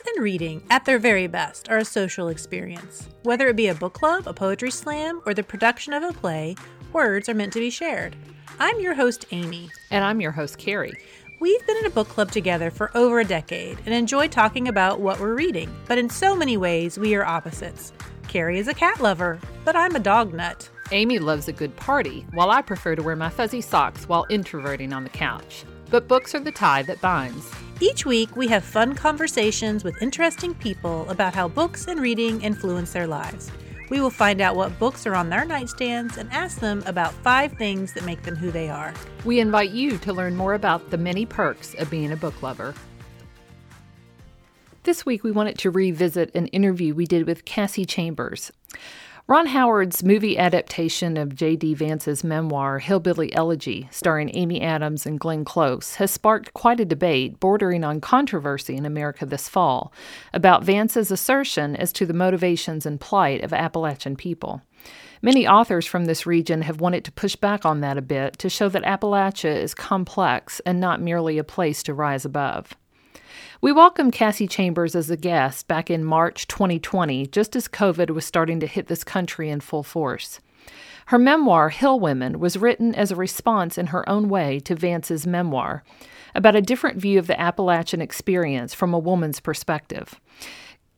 Books and reading, at their very best, are a social experience. Whether it be a book club, a poetry slam, or the production of a play, words are meant to be shared. I'm your host, Amy. And I'm your host, Carrie. We've been in a book club together for over a decade and enjoy talking about what we're reading, but in so many ways, we are opposites. Carrie is a cat lover, but I'm a dog nut. Amy loves a good party, while I prefer to wear my fuzzy socks while introverting on the couch. But books are the tie that binds. Each week, we have fun conversations with interesting people about how books and reading influence their lives. We will find out what books are on their nightstands and ask them about five things that make them who they are. We invite you to learn more about the many perks of being a book lover. This week, we wanted to revisit an interview we did with Cassie Chambers. Ron Howard's movie adaptation of J.D. Vance's memoir, Hillbilly Elegy, starring Amy Adams and Glenn Close, has sparked quite a debate bordering on controversy in America this fall about Vance's assertion as to the motivations and plight of Appalachian people. Many authors from this region have wanted to push back on that a bit to show that Appalachia is complex and not merely a place to rise above. We welcomed Cassie Chambers as a guest back in March 2020, just as COVID was starting to hit this country in full force. Her memoir, Hill Women, was written as a response in her own way to Vance's memoir, about a different view of the Appalachian experience from a woman's perspective.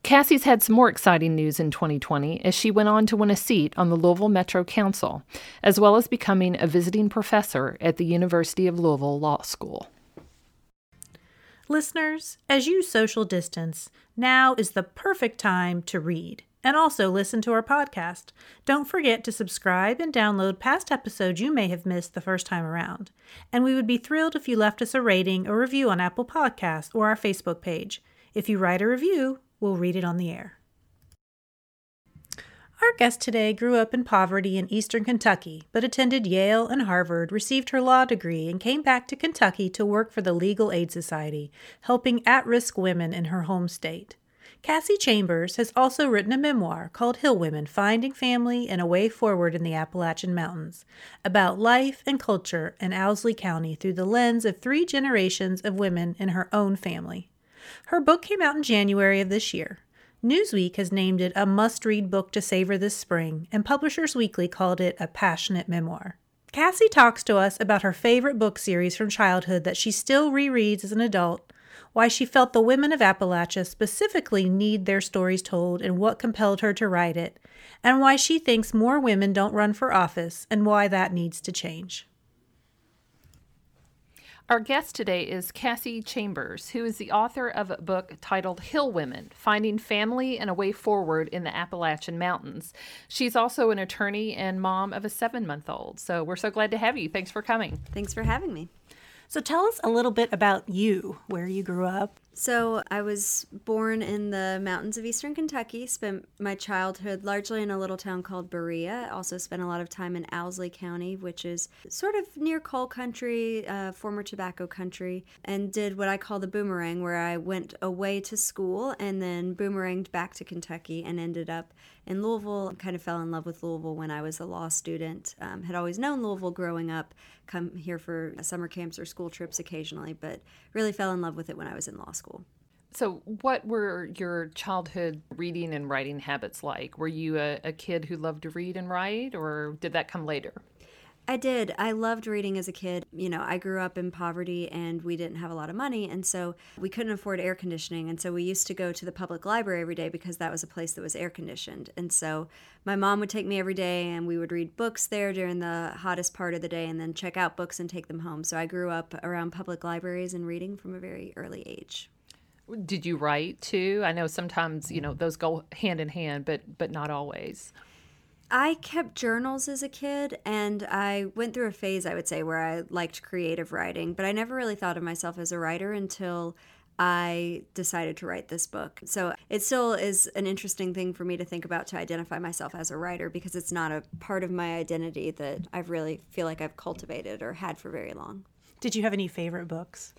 Cassie's had some more exciting news in 2020 as she went on to win a seat on the Louisville Metro Council, as well as becoming a visiting professor at the University of Louisville Law School. Listeners, as you social distance, now is the perfect time to read and also listen to our podcast. Don't forget to subscribe and download past episodes you may have missed the first time around. And we would be thrilled if you left us a rating or review on Apple Podcasts or our Facebook page. If you write a review, we'll read it on the air. Our guest today grew up in poverty in eastern Kentucky, but attended Yale and Harvard, received her law degree, and came back to Kentucky to work for the Legal Aid Society, helping at risk women in her home state. Cassie Chambers has also written a memoir called Hill Women Finding Family and a Way Forward in the Appalachian Mountains about life and culture in Owsley County through the lens of three generations of women in her own family. Her book came out in January of this year. Newsweek has named it a must read book to savor this spring, and Publishers Weekly called it a passionate memoir. Cassie talks to us about her favorite book series from childhood that she still rereads as an adult, why she felt the women of Appalachia specifically need their stories told and what compelled her to write it, and why she thinks more women don't run for office and why that needs to change. Our guest today is Cassie Chambers, who is the author of a book titled Hill Women Finding Family and a Way Forward in the Appalachian Mountains. She's also an attorney and mom of a seven month old. So we're so glad to have you. Thanks for coming. Thanks for having me. So tell us a little bit about you, where you grew up. So I was born in the mountains of eastern Kentucky. Spent my childhood largely in a little town called Berea. Also spent a lot of time in Owsley County, which is sort of near coal country, uh, former tobacco country, and did what I call the boomerang, where I went away to school and then boomeranged back to Kentucky and ended up in Louisville. Kind of fell in love with Louisville when I was a law student. Um, had always known Louisville growing up. Come here for summer camps or school trips occasionally, but really fell in love with it when I was in law school. So, what were your childhood reading and writing habits like? Were you a, a kid who loved to read and write, or did that come later? I did. I loved reading as a kid. You know, I grew up in poverty and we didn't have a lot of money. And so we couldn't afford air conditioning. And so we used to go to the public library every day because that was a place that was air conditioned. And so my mom would take me every day and we would read books there during the hottest part of the day and then check out books and take them home. So I grew up around public libraries and reading from a very early age. Did you write too? I know sometimes, you know, those go hand in hand, but but not always. I kept journals as a kid, and I went through a phase, I would say, where I liked creative writing, but I never really thought of myself as a writer until I decided to write this book. So it still is an interesting thing for me to think about to identify myself as a writer because it's not a part of my identity that I really feel like I've cultivated or had for very long. Did you have any favorite books?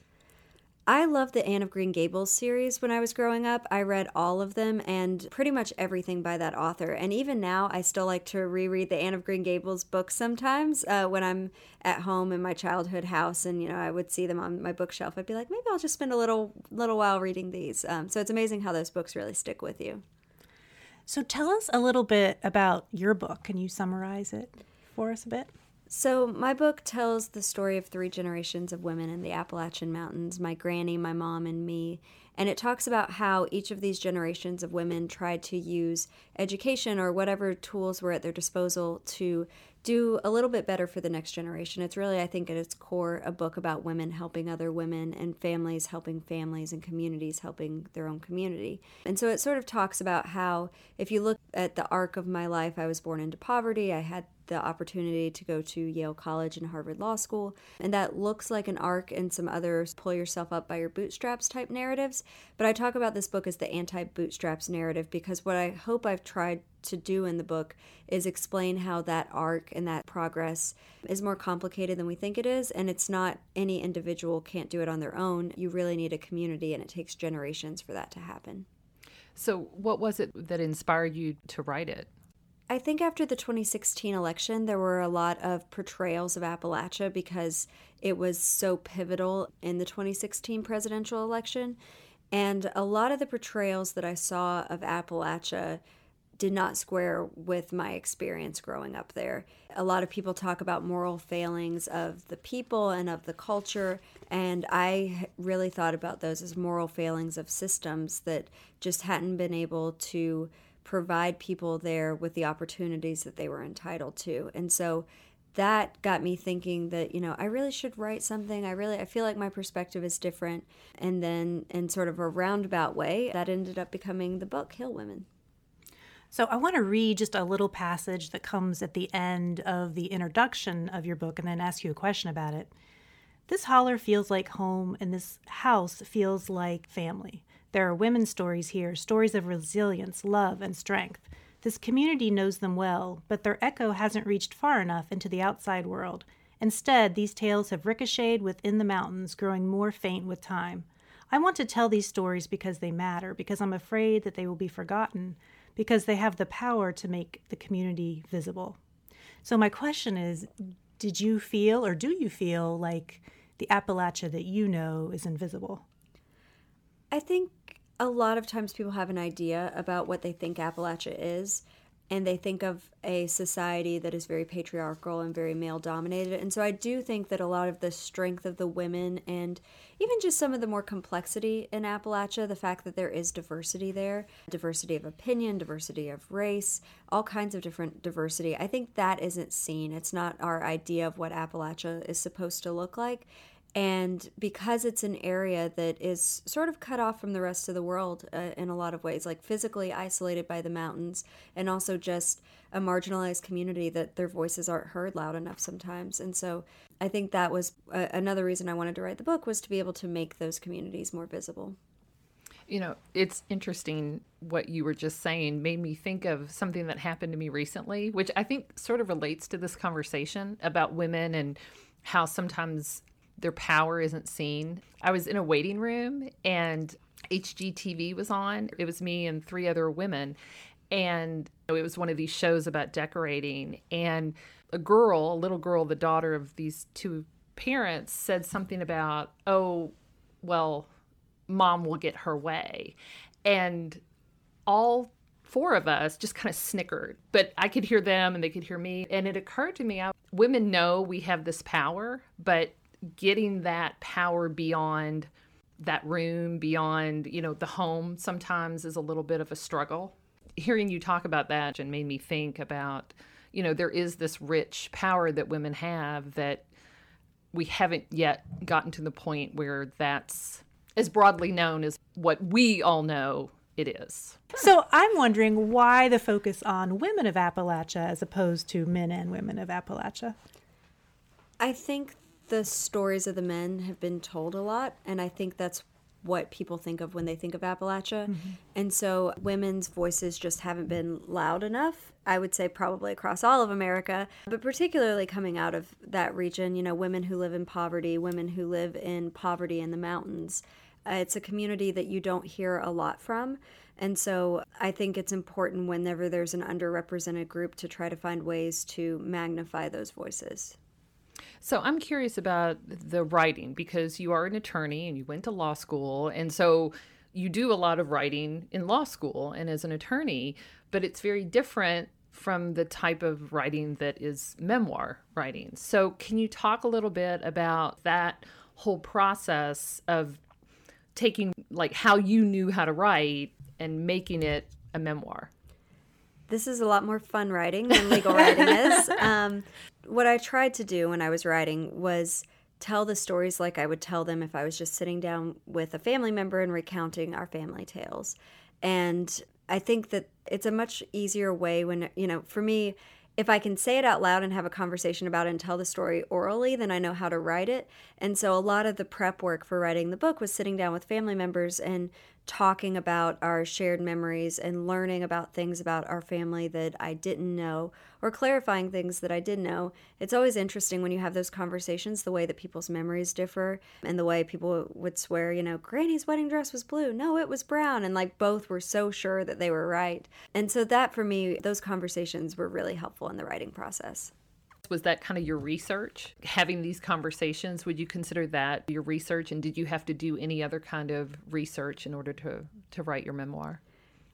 I loved the Anne of Green Gables series when I was growing up. I read all of them and pretty much everything by that author. And even now, I still like to reread the Anne of Green Gables books sometimes uh, when I'm at home in my childhood house, and you know I would see them on my bookshelf. I'd be like, maybe I'll just spend a little little while reading these. Um, so it's amazing how those books really stick with you. So tell us a little bit about your book. Can you summarize it for us a bit? So, my book tells the story of three generations of women in the Appalachian Mountains my granny, my mom, and me. And it talks about how each of these generations of women tried to use education or whatever tools were at their disposal to do a little bit better for the next generation. It's really, I think, at its core, a book about women helping other women and families helping families and communities helping their own community. And so it sort of talks about how, if you look at the arc of my life, I was born into poverty, I had the opportunity to go to Yale College and Harvard Law School. And that looks like an arc and some other pull yourself up by your bootstraps type narratives. But I talk about this book as the anti bootstraps narrative because what I hope I've tried to do in the book is explain how that arc and that progress is more complicated than we think it is. And it's not any individual can't do it on their own. You really need a community, and it takes generations for that to happen. So, what was it that inspired you to write it? I think after the 2016 election, there were a lot of portrayals of Appalachia because it was so pivotal in the 2016 presidential election. And a lot of the portrayals that I saw of Appalachia did not square with my experience growing up there. A lot of people talk about moral failings of the people and of the culture, and I really thought about those as moral failings of systems that just hadn't been able to provide people there with the opportunities that they were entitled to. And so that got me thinking that, you know, I really should write something. I really I feel like my perspective is different. And then in sort of a roundabout way, that ended up becoming the book Hill Women. So I want to read just a little passage that comes at the end of the introduction of your book and then ask you a question about it. This holler feels like home, and this house feels like family. There are women's stories here, stories of resilience, love, and strength. This community knows them well, but their echo hasn't reached far enough into the outside world. Instead, these tales have ricocheted within the mountains, growing more faint with time. I want to tell these stories because they matter, because I'm afraid that they will be forgotten, because they have the power to make the community visible. So, my question is Did you feel, or do you feel, like the Appalachia that you know is invisible? I think a lot of times people have an idea about what they think Appalachia is, and they think of a society that is very patriarchal and very male dominated. And so I do think that a lot of the strength of the women and even just some of the more complexity in Appalachia, the fact that there is diversity there, diversity of opinion, diversity of race, all kinds of different diversity, I think that isn't seen. It's not our idea of what Appalachia is supposed to look like. And because it's an area that is sort of cut off from the rest of the world uh, in a lot of ways, like physically isolated by the mountains, and also just a marginalized community that their voices aren't heard loud enough sometimes. And so I think that was uh, another reason I wanted to write the book was to be able to make those communities more visible. You know, it's interesting what you were just saying made me think of something that happened to me recently, which I think sort of relates to this conversation about women and how sometimes their power isn't seen. I was in a waiting room and HGTV was on. It was me and three other women. And it was one of these shows about decorating. And a girl, a little girl, the daughter of these two parents, said something about, oh, well, mom will get her way. And all four of us just kind of snickered, but I could hear them and they could hear me. And it occurred to me, I, women know we have this power, but getting that power beyond that room, beyond, you know, the home sometimes is a little bit of a struggle. Hearing you talk about that and made me think about, you know, there is this rich power that women have that we haven't yet gotten to the point where that's as broadly known as what we all know it is. So I'm wondering why the focus on women of Appalachia as opposed to men and women of Appalachia. I think the stories of the men have been told a lot, and I think that's what people think of when they think of Appalachia. Mm-hmm. And so women's voices just haven't been loud enough. I would say probably across all of America, but particularly coming out of that region, you know, women who live in poverty, women who live in poverty in the mountains. Uh, it's a community that you don't hear a lot from. And so I think it's important whenever there's an underrepresented group to try to find ways to magnify those voices. So I'm curious about the writing because you are an attorney and you went to law school. And so you do a lot of writing in law school and as an attorney, but it's very different from the type of writing that is memoir writing. So can you talk a little bit about that whole process of taking like how you knew how to write and making it a memoir? This is a lot more fun writing than legal writing is. Um, what I tried to do when I was writing was tell the stories like I would tell them if I was just sitting down with a family member and recounting our family tales. And I think that it's a much easier way when, you know, for me, if I can say it out loud and have a conversation about it and tell the story orally, then I know how to write it. And so a lot of the prep work for writing the book was sitting down with family members and talking about our shared memories and learning about things about our family that I didn't know or clarifying things that I did know. It's always interesting when you have those conversations, the way that people's memories differ and the way people would swear, you know, Granny's wedding dress was blue. No, it was brown. And like both were so sure that they were right. And so that for me, those conversations were really helpful in the writing process. Was that kind of your research? Having these conversations, would you consider that your research? And did you have to do any other kind of research in order to, to write your memoir?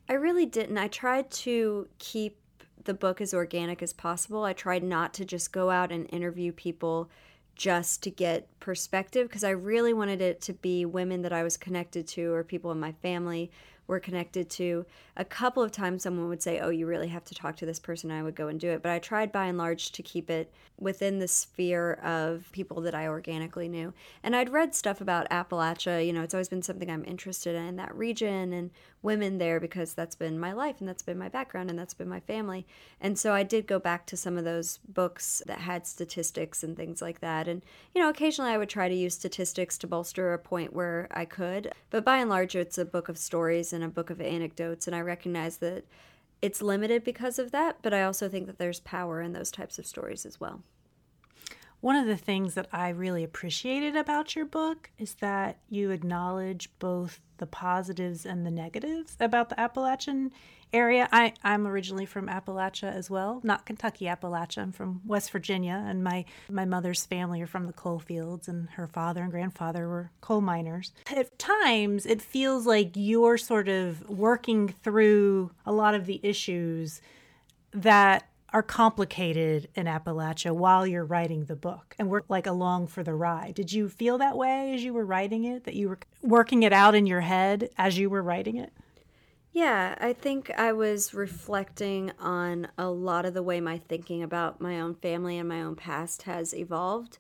I really didn't. I tried to keep the book as organic as possible. I tried not to just go out and interview people just to get perspective because I really wanted it to be women that I was connected to or people in my family were connected to. A couple of times someone would say, Oh, you really have to talk to this person. I would go and do it. But I tried by and large to keep it within the sphere of people that I organically knew. And I'd read stuff about Appalachia. You know, it's always been something I'm interested in, that region and women there because that's been my life and that's been my background and that's been my family. And so I did go back to some of those books that had statistics and things like that. And, you know, occasionally I would try to use statistics to bolster a point where I could. But by and large, it's a book of stories and a book of anecdotes. And I recognize that it's limited because of that, but I also think that there's power in those types of stories as well. One of the things that I really appreciated about your book is that you acknowledge both the positives and the negatives about the Appalachian area. I, I'm originally from Appalachia as well, not Kentucky Appalachia. I'm from West Virginia, and my, my mother's family are from the coal fields, and her father and grandfather were coal miners. At times, it feels like you're sort of working through a lot of the issues that are complicated in Appalachia while you're writing the book and we're like along for the ride. Did you feel that way as you were writing it, that you were working it out in your head as you were writing it? Yeah, I think I was reflecting on a lot of the way my thinking about my own family and my own past has evolved.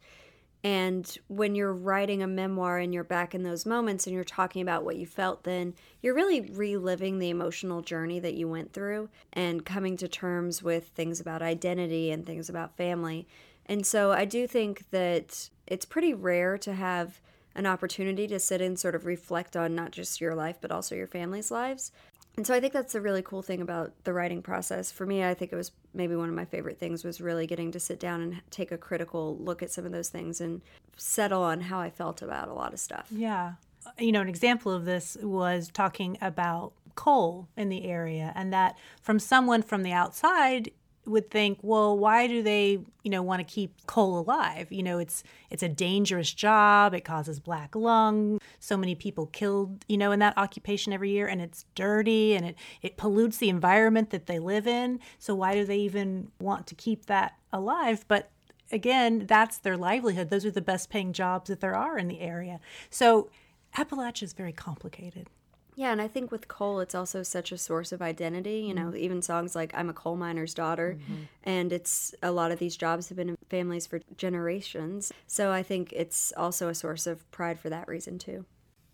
And when you're writing a memoir and you're back in those moments and you're talking about what you felt then, you're really reliving the emotional journey that you went through and coming to terms with things about identity and things about family. And so I do think that it's pretty rare to have an opportunity to sit and sort of reflect on not just your life, but also your family's lives. And so I think that's the really cool thing about the writing process. For me, I think it was maybe one of my favorite things was really getting to sit down and take a critical look at some of those things and settle on how I felt about a lot of stuff. Yeah. You know, an example of this was talking about coal in the area and that from someone from the outside would think, well, why do they, you know, want to keep coal alive? You know, it's it's a dangerous job. It causes black lung. So many people killed, you know, in that occupation every year, and it's dirty and it it pollutes the environment that they live in. So why do they even want to keep that alive? But again, that's their livelihood. Those are the best paying jobs that there are in the area. So Appalachia is very complicated. Yeah, and I think with coal, it's also such a source of identity. You know, mm-hmm. even songs like "I'm a coal miner's daughter," mm-hmm. and it's a lot of these jobs have been in families for generations. So I think it's also a source of pride for that reason too.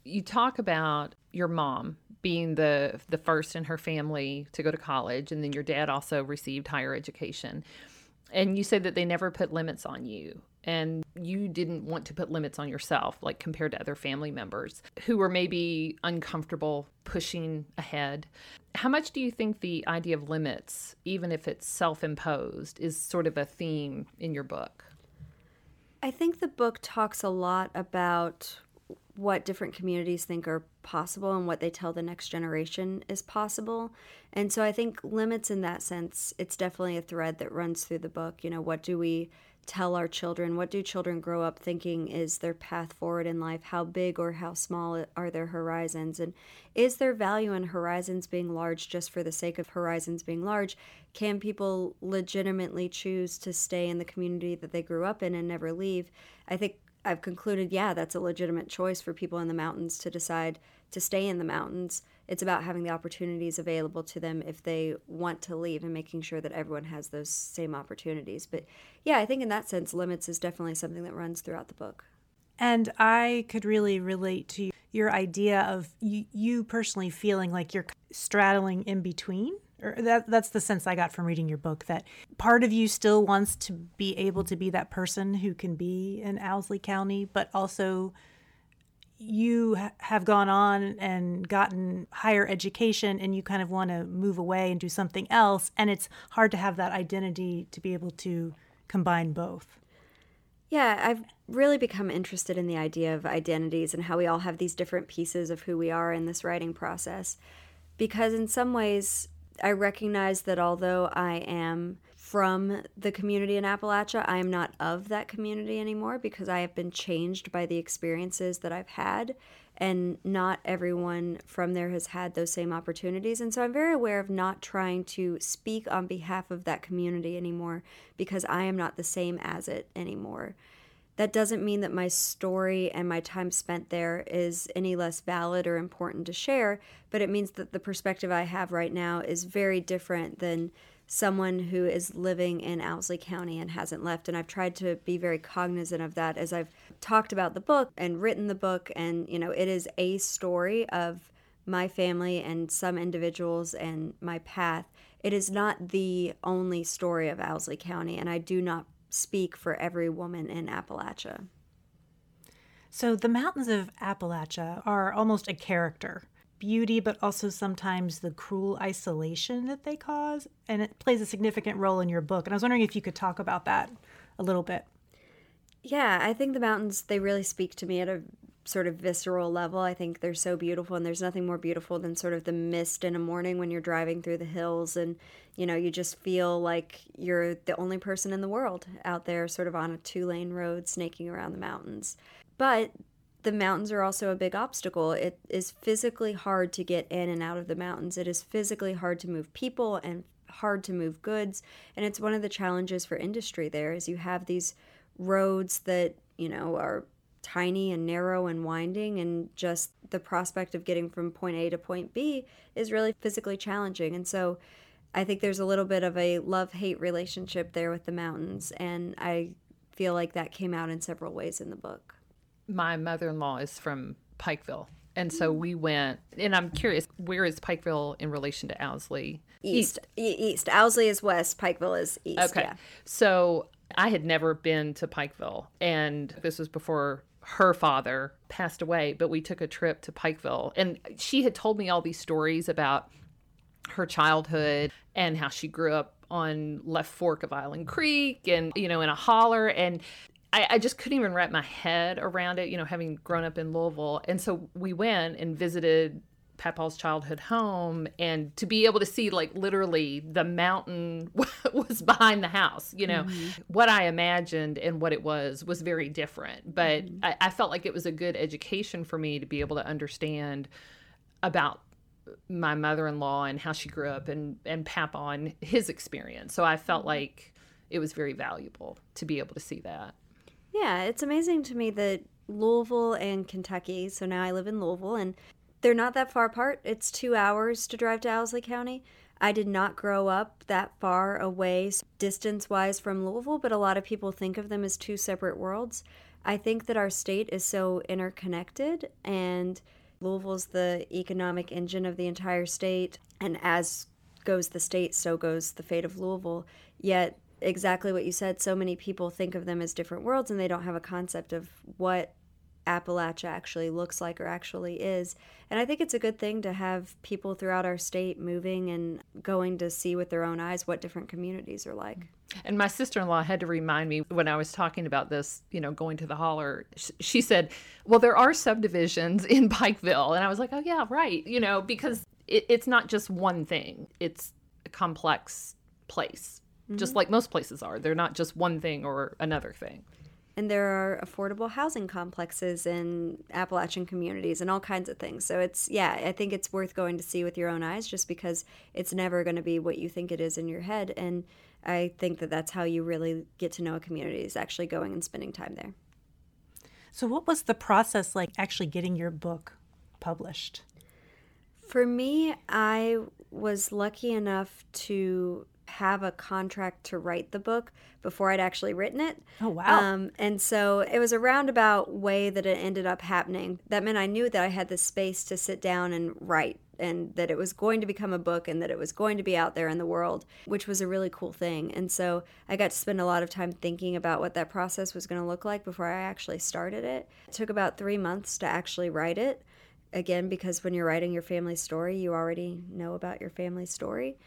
You talk about your mom being the the first in her family to go to college, and then your dad also received higher education. And you said that they never put limits on you and you didn't want to put limits on yourself, like compared to other family members who were maybe uncomfortable pushing ahead. How much do you think the idea of limits, even if it's self imposed, is sort of a theme in your book? I think the book talks a lot about what different communities think are possible and what they tell the next generation is possible. And so I think limits in that sense, it's definitely a thread that runs through the book. You know, what do we tell our children? What do children grow up thinking is their path forward in life? How big or how small are their horizons? And is there value in horizons being large just for the sake of horizons being large? Can people legitimately choose to stay in the community that they grew up in and never leave? I think I've concluded, yeah, that's a legitimate choice for people in the mountains to decide to stay in the mountains. It's about having the opportunities available to them if they want to leave and making sure that everyone has those same opportunities. But yeah, I think in that sense, limits is definitely something that runs throughout the book. And I could really relate to your idea of you, personally feeling like you're straddling in between or that that's the sense I got from reading your book that part of you still wants to be able to be that person who can be in Owsley County, but also you have gone on and gotten higher education and you kind of want to move away and do something else and it's hard to have that identity to be able to combine both. Yeah i've really become interested in the idea of identities and how we all have these different pieces of who we are in this writing process. Because in some ways i recognize that although i am from the community in Appalachia. I am not of that community anymore because I have been changed by the experiences that I've had, and not everyone from there has had those same opportunities. And so I'm very aware of not trying to speak on behalf of that community anymore because I am not the same as it anymore. That doesn't mean that my story and my time spent there is any less valid or important to share, but it means that the perspective I have right now is very different than someone who is living in Owsley County and hasn't left. And I've tried to be very cognizant of that as I've talked about the book and written the book. And, you know, it is a story of my family and some individuals and my path. It is not the only story of Owsley County, and I do not speak for every woman in Appalachia. So, the mountains of Appalachia are almost a character beauty, but also sometimes the cruel isolation that they cause. And it plays a significant role in your book. And I was wondering if you could talk about that a little bit. Yeah, I think the mountains, they really speak to me at a sort of visceral level. I think they're so beautiful, and there's nothing more beautiful than sort of the mist in a morning when you're driving through the hills, and you know, you just feel like you're the only person in the world out there, sort of on a two lane road snaking around the mountains. But the mountains are also a big obstacle. It is physically hard to get in and out of the mountains. It is physically hard to move people and hard to move goods. And it's one of the challenges for industry there is you have these roads that, you know, are tiny and narrow and winding and just the prospect of getting from point A to point B is really physically challenging. And so I think there's a little bit of a love-hate relationship there with the mountains and I feel like that came out in several ways in the book my mother in law is from Pikeville. And so mm. we went, and I'm curious, where is Pikeville in relation to Owsley? East. East. east. Owsley is west, Pikeville is east. Okay. Yeah. So I had never been to Pikeville, and this was before her father passed away, but we took a trip to Pikeville. And she had told me all these stories about her childhood and how she grew up on left fork of Island Creek and, you know, in a holler. And I, I, just couldn't even wrap my head around it, you know, having grown up in Louisville. And so we went and visited Papa's childhood home and to be able to see like literally the mountain was behind the house, you know, mm-hmm. what I imagined and what it was was very different. But mm-hmm. I, I felt like it was a good education for me to be able to understand about my mother-in-law and how she grew up and and Papa and his experience. So I felt mm-hmm. like it was very valuable to be able to see that. Yeah, it's amazing to me that Louisville and Kentucky, so now I live in Louisville, and they're not that far apart. It's two hours to drive to Owsley County. I did not grow up that far away distance wise from Louisville, but a lot of people think of them as two separate worlds. I think that our state is so interconnected, and Louisville's the economic engine of the entire state, and as goes the state, so goes the fate of Louisville. Yet exactly what you said. So many people think of them as different worlds and they don't have a concept of what Appalachia actually looks like or actually is. And I think it's a good thing to have people throughout our state moving and going to see with their own eyes what different communities are like. And my sister in law had to remind me when I was talking about this, you know, going to the holler. She said, Well, there are subdivisions in Pikeville. And I was like, Oh, yeah, right. You know, because it, it's not just one thing, it's a complex place, mm-hmm. just like most places are. They're not just one thing or another thing and there are affordable housing complexes in Appalachian communities and all kinds of things. So it's yeah, I think it's worth going to see with your own eyes just because it's never going to be what you think it is in your head and I think that that's how you really get to know a community is actually going and spending time there. So what was the process like actually getting your book published? For me, I was lucky enough to have a contract to write the book before I'd actually written it. Oh, wow. Um, and so it was a roundabout way that it ended up happening. That meant I knew that I had the space to sit down and write and that it was going to become a book and that it was going to be out there in the world, which was a really cool thing. And so I got to spend a lot of time thinking about what that process was going to look like before I actually started it. It took about three months to actually write it. Again, because when you're writing your family story, you already know about your family story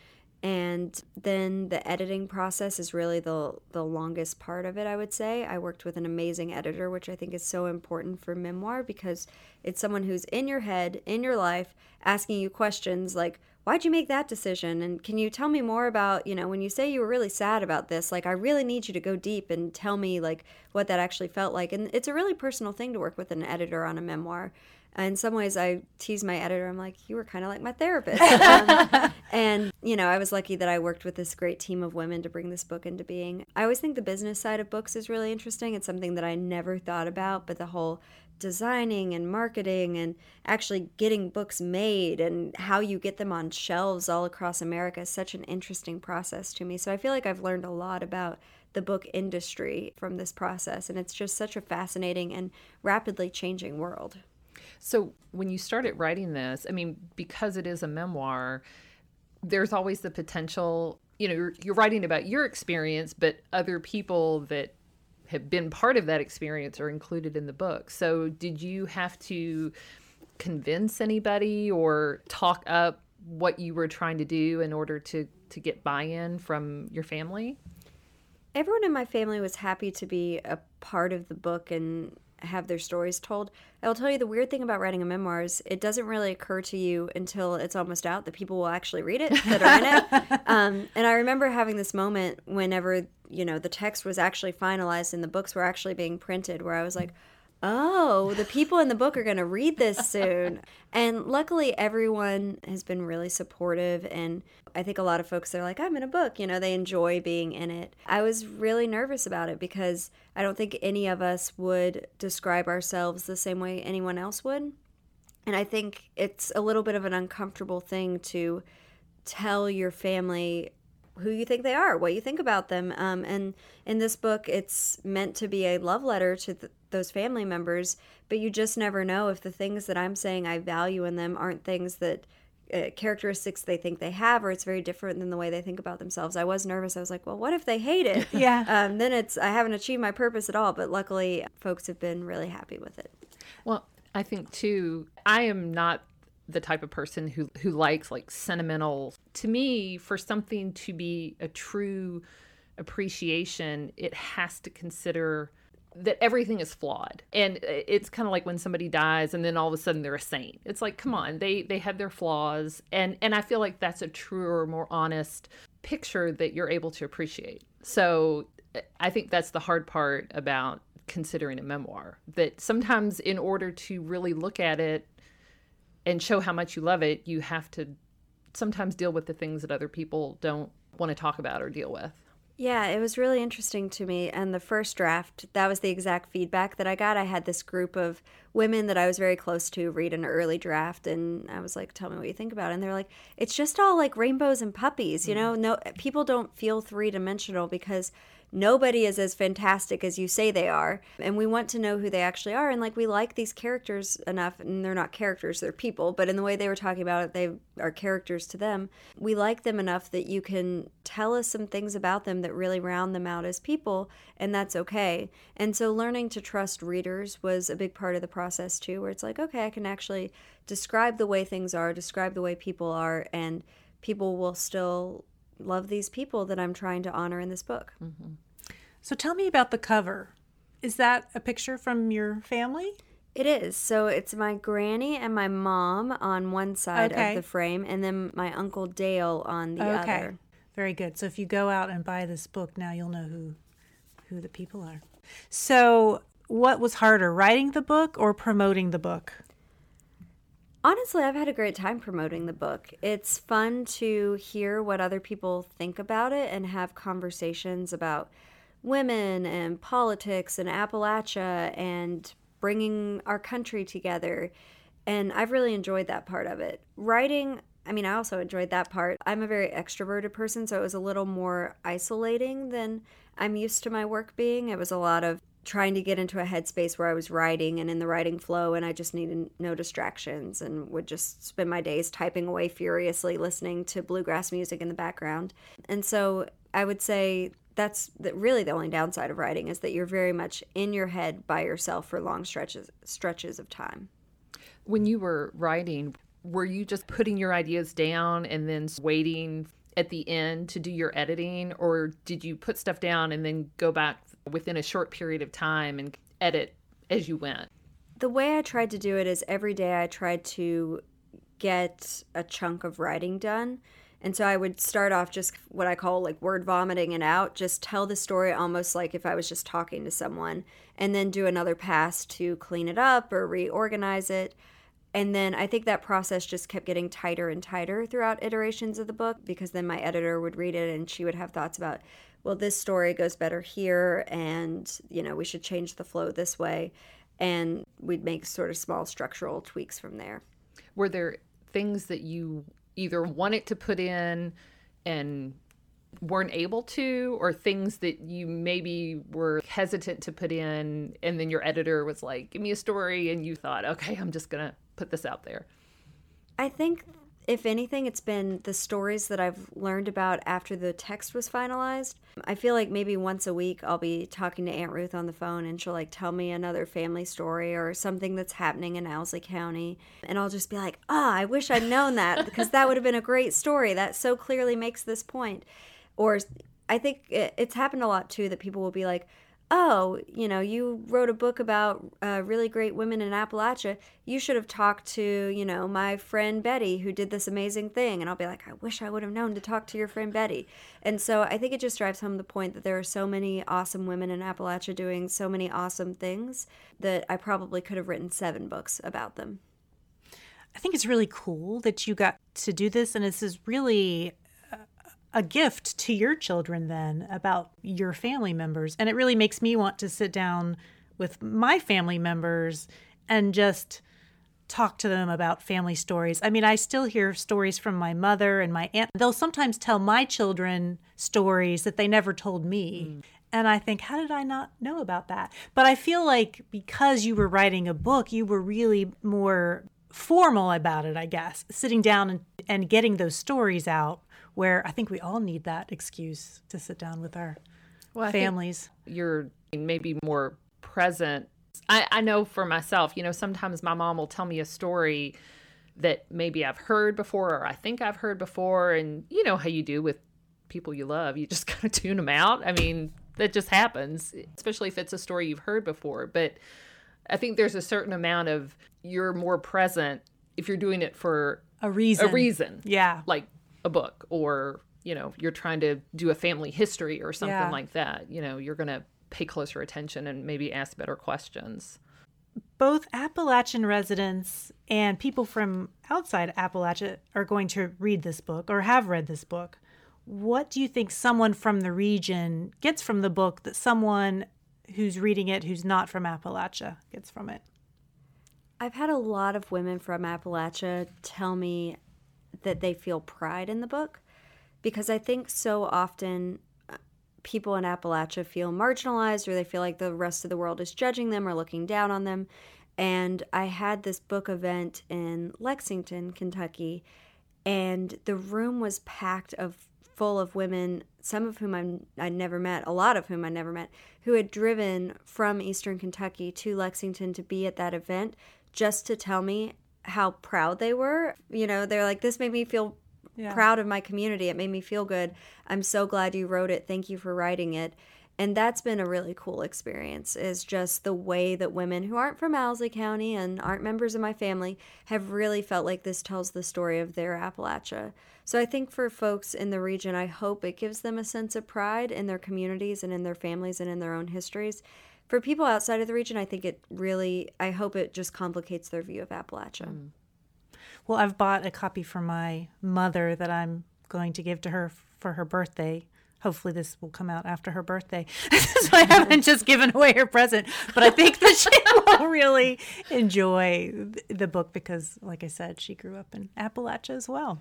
and then the editing process is really the the longest part of it i would say. I worked with an amazing editor which i think is so important for memoir because it's someone who's in your head in your life asking you questions like why'd you make that decision? And can you tell me more about you know when you say you were really sad about this like i really need you to go deep and tell me like what that actually felt like. And it's a really personal thing to work with an editor on a memoir in some ways i tease my editor. I'm like you were kind of like my therapist. Um, and you know i was lucky that i worked with this great team of women to bring this book into being. I always think the business side of books is really interesting. It's something that i never thought about but the whole designing and marketing and actually getting books made and how you get them on shelves all across america is such an interesting process to me. So i feel like i've learned a lot about the book industry from this process and it's just such a fascinating and rapidly changing world so when you started writing this, I mean, because it is a memoir, there's always the potential, you know, you're, you're writing about your experience, but other people that have been part of that experience are included in the book. So did you have to convince anybody or talk up what you were trying to do in order to to get buy-in from your family? Everyone in my family was happy to be a part of the book and have their stories told. I will tell you the weird thing about writing a memoir is it doesn't really occur to you until it's almost out that people will actually read it that are in it. Um, and I remember having this moment whenever you know the text was actually finalized and the books were actually being printed, where I was like, oh, the people in the book are going to read this soon. and luckily, everyone has been really supportive. And I think a lot of folks are like, I'm in a book, you know, they enjoy being in it. I was really nervous about it because I don't think any of us would describe ourselves the same way anyone else would. And I think it's a little bit of an uncomfortable thing to tell your family who you think they are, what you think about them. Um, and in this book, it's meant to be a love letter to those family members, but you just never know if the things that I'm saying I value in them aren't things that uh, characteristics they think they have, or it's very different than the way they think about themselves. I was nervous. I was like, well, what if they hate it? yeah. Um, then it's I haven't achieved my purpose at all. But luckily, folks have been really happy with it. Well, I think too. I am not the type of person who who likes like sentimental. To me, for something to be a true appreciation, it has to consider that everything is flawed. And it's kind of like when somebody dies and then all of a sudden they're a saint. It's like come on they they have their flaws. And and i feel like that's a truer more honest picture that you're able to appreciate. So uh, i think that's the hard part about considering a memoir that sometimes in order to really look at it and show how much you love it, you have to sometimes deal with the things that other people don't want to talk about or deal with. Yeah, it was really interesting to me. And the first draft, that was the exact feedback that I got. I had this group of women that I was very close to read an early draft and I was like, tell me what you think about it. And they're like, it's just all like rainbows and puppies, you mm. know? No people don't feel three dimensional because nobody is as fantastic as you say they are and we want to know who they actually are and like we like these characters enough and they're not characters they're people but in the way they were talking about it they are characters to them. We like them enough that you can tell us some things about them that really round them out as people and that's okay. And so learning to trust readers was a big part of the process too where it's like okay i can actually describe the way things are describe the way people are and people will still love these people that I'm trying to honor in this book. Mm-hmm. So tell me about the cover. Is that a picture from your family? It is. So it's my granny and my mom on one side okay. of the frame, and then my uncle Dale on the other. okay. other. Very good. So if you go out and buy this book now, you'll know who who the people are. So what was harder, writing the book or promoting the book? Honestly, I've had a great time promoting the book. It's fun to hear what other people think about it and have conversations about women and politics and Appalachia and bringing our country together. And I've really enjoyed that part of it. Writing, I mean, I also enjoyed that part. I'm a very extroverted person, so it was a little more isolating than I'm used to my work being. It was a lot of trying to get into a headspace where I was writing and in the writing flow, and I just needed no distractions and would just spend my days typing away furiously, listening to bluegrass music in the background. And so I would say that's really the only downside of writing is that you're very much in your head by yourself for long stretches stretches of time. When you were writing, were you just putting your ideas down and then waiting at the end to do your editing or did you put stuff down and then go back within a short period of time and edit as you went? The way I tried to do it is every day I tried to get a chunk of writing done. And so I would start off just what I call like word vomiting it out, just tell the story almost like if I was just talking to someone, and then do another pass to clean it up or reorganize it. And then I think that process just kept getting tighter and tighter throughout iterations of the book because then my editor would read it and she would have thoughts about well, this story goes better here, and you know, we should change the flow this way. And we'd make sort of small structural tweaks from there. Were there things that you either wanted to put in and weren't able to, or things that you maybe were hesitant to put in, and then your editor was like, Give me a story, and you thought, Okay, I'm just to put this out there? I think if anything, it's been the stories that I've learned about after the text was finalized. I feel like maybe once a week I'll be talking to Aunt Ruth on the phone and she'll like tell me another family story or something that's happening in Owsley County. And I'll just be like, ah, oh, I wish I'd known that because that would have been a great story. That so clearly makes this point. Or I think it's happened a lot too that people will be like, oh, you know, you wrote a book about uh, really great women in Appalachia. You should have talked to, you know, my friend Betty who did this amazing thing. And I'll be like, I wish I would have known to talk to your friend Betty. And so I think it just drives home the point that there are so many awesome women in Appalachia doing so many awesome things that I probably could have written seven books about them. I think it's really cool that you got to do this. And this is really a gift to your children then about your family members. And it really makes me want to sit down with my family members and just talk to them about family stories. I mean, I still hear stories from my mother and my aunt. They'll sometimes tell my children stories that they never told me. Mm. And I think, how did I not know about that? But I feel like because you were writing a book, you were really more formal about it, I guess, sitting down and, and getting those stories out where I think we all need that excuse to sit down with our well, families. You're maybe more present. I, I know for myself, you know, sometimes my mom will tell me a story that maybe I've heard before or I think I've heard before. And you know how you do with people you love, you just kind of tune them out. I mean, that just happens, especially if it's a story you've heard before. But I think there's a certain amount of you're more present if you're doing it for a reason. A reason. Yeah. Like a book or you know you're trying to do a family history or something yeah. like that you know you're going to pay closer attention and maybe ask better questions. Both appalachian residents and people from outside appalachia are going to read this book or have read this book. What do you think someone from the region gets from the book that someone who's reading it who's not from appalachia gets from it? I've had a lot of women from Appalachia tell me that they feel pride in the book because I think so often uh, people in Appalachia feel marginalized or they feel like the rest of the world is judging them or looking down on them. And I had this book event in Lexington, Kentucky, and the room was packed of full of women, some of whom I'm, I'd never met, a lot of whom I never met, who had driven from Eastern Kentucky to Lexington to be at that event just to tell me how proud they were. You know, they're like, this made me feel yeah. proud of my community. It made me feel good. I'm so glad you wrote it. Thank you for writing it. And that's been a really cool experience is just the way that women who aren't from Owsley County and aren't members of my family have really felt like this tells the story of their Appalachia. So I think for folks in the region, I hope it gives them a sense of pride in their communities and in their families and in their own histories. For people outside of the region, I think it really, I hope it just complicates their view of Appalachia. Mm. Well, I've bought a copy for my mother that I'm going to give to her for her birthday. Hopefully, this will come out after her birthday. so I haven't just given away her present. But I think that she will really enjoy the book because, like I said, she grew up in Appalachia as well.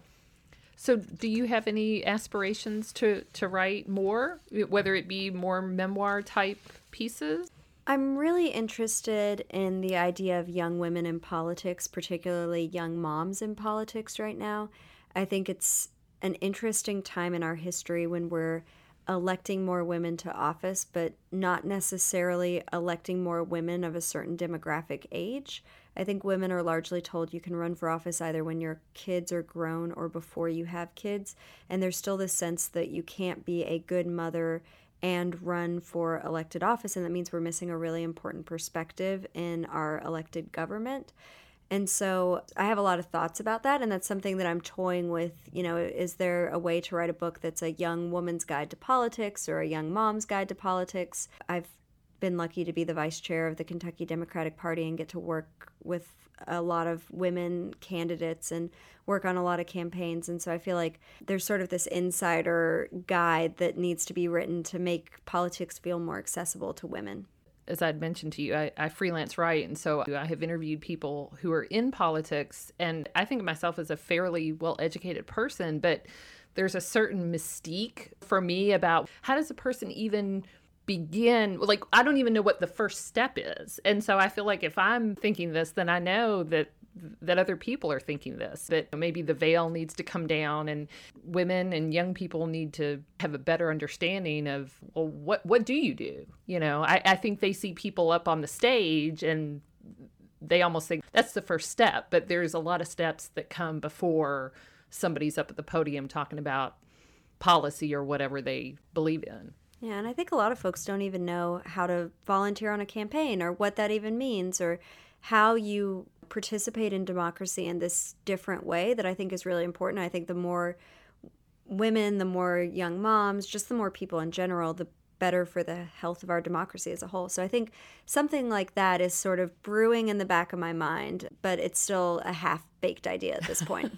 So, do you have any aspirations to to write more, whether it be more memoir type pieces? I'm really interested in the idea of young women in politics, particularly young moms in politics right now. I think it's an interesting time in our history when we're electing more women to office, but not necessarily electing more women of a certain demographic age. I think women are largely told you can run for office either when your kids are grown or before you have kids. And there's still this sense that you can't be a good mother and run for elected office. And that means we're missing a really important perspective in our elected government. And so I have a lot of thoughts about that. And that's something that I'm toying with. You know, is there a way to write a book that's a young woman's guide to politics or a young mom's guide to politics? I've been lucky to be the vice chair of the Kentucky Democratic Party and get to work with a lot of women candidates and work on a lot of campaigns. And so I feel like there's sort of this insider guide that needs to be written to make politics feel more accessible to women. As I'd mentioned to you, I, I freelance write, and so I have interviewed people who are in politics, and I think of myself as a fairly well educated person, but there's a certain mystique for me about how does a person even begin like i don't even know what the first step is. And so i feel like if i'm thinking this then i know that that other people are thinking this that maybe the veil needs to come down and women and young people need to have a better understanding of well what what do you do? You know i, I think they see people up on the stage and they almost think that's the first step but there's a lot of steps that come before somebody's up at the podium talking about policy or whatever they believe in yeah, and I think a lot of folks don't even know how to volunteer on a campaign or what that even means or how you participate in democracy in this different way that I think is really important. I think the more women, the more young moms, just the more people in general, the better for the health of our democracy as a whole. So I think something like that is sort of brewing in the back of my mind, but it's still a half baked idea at this point.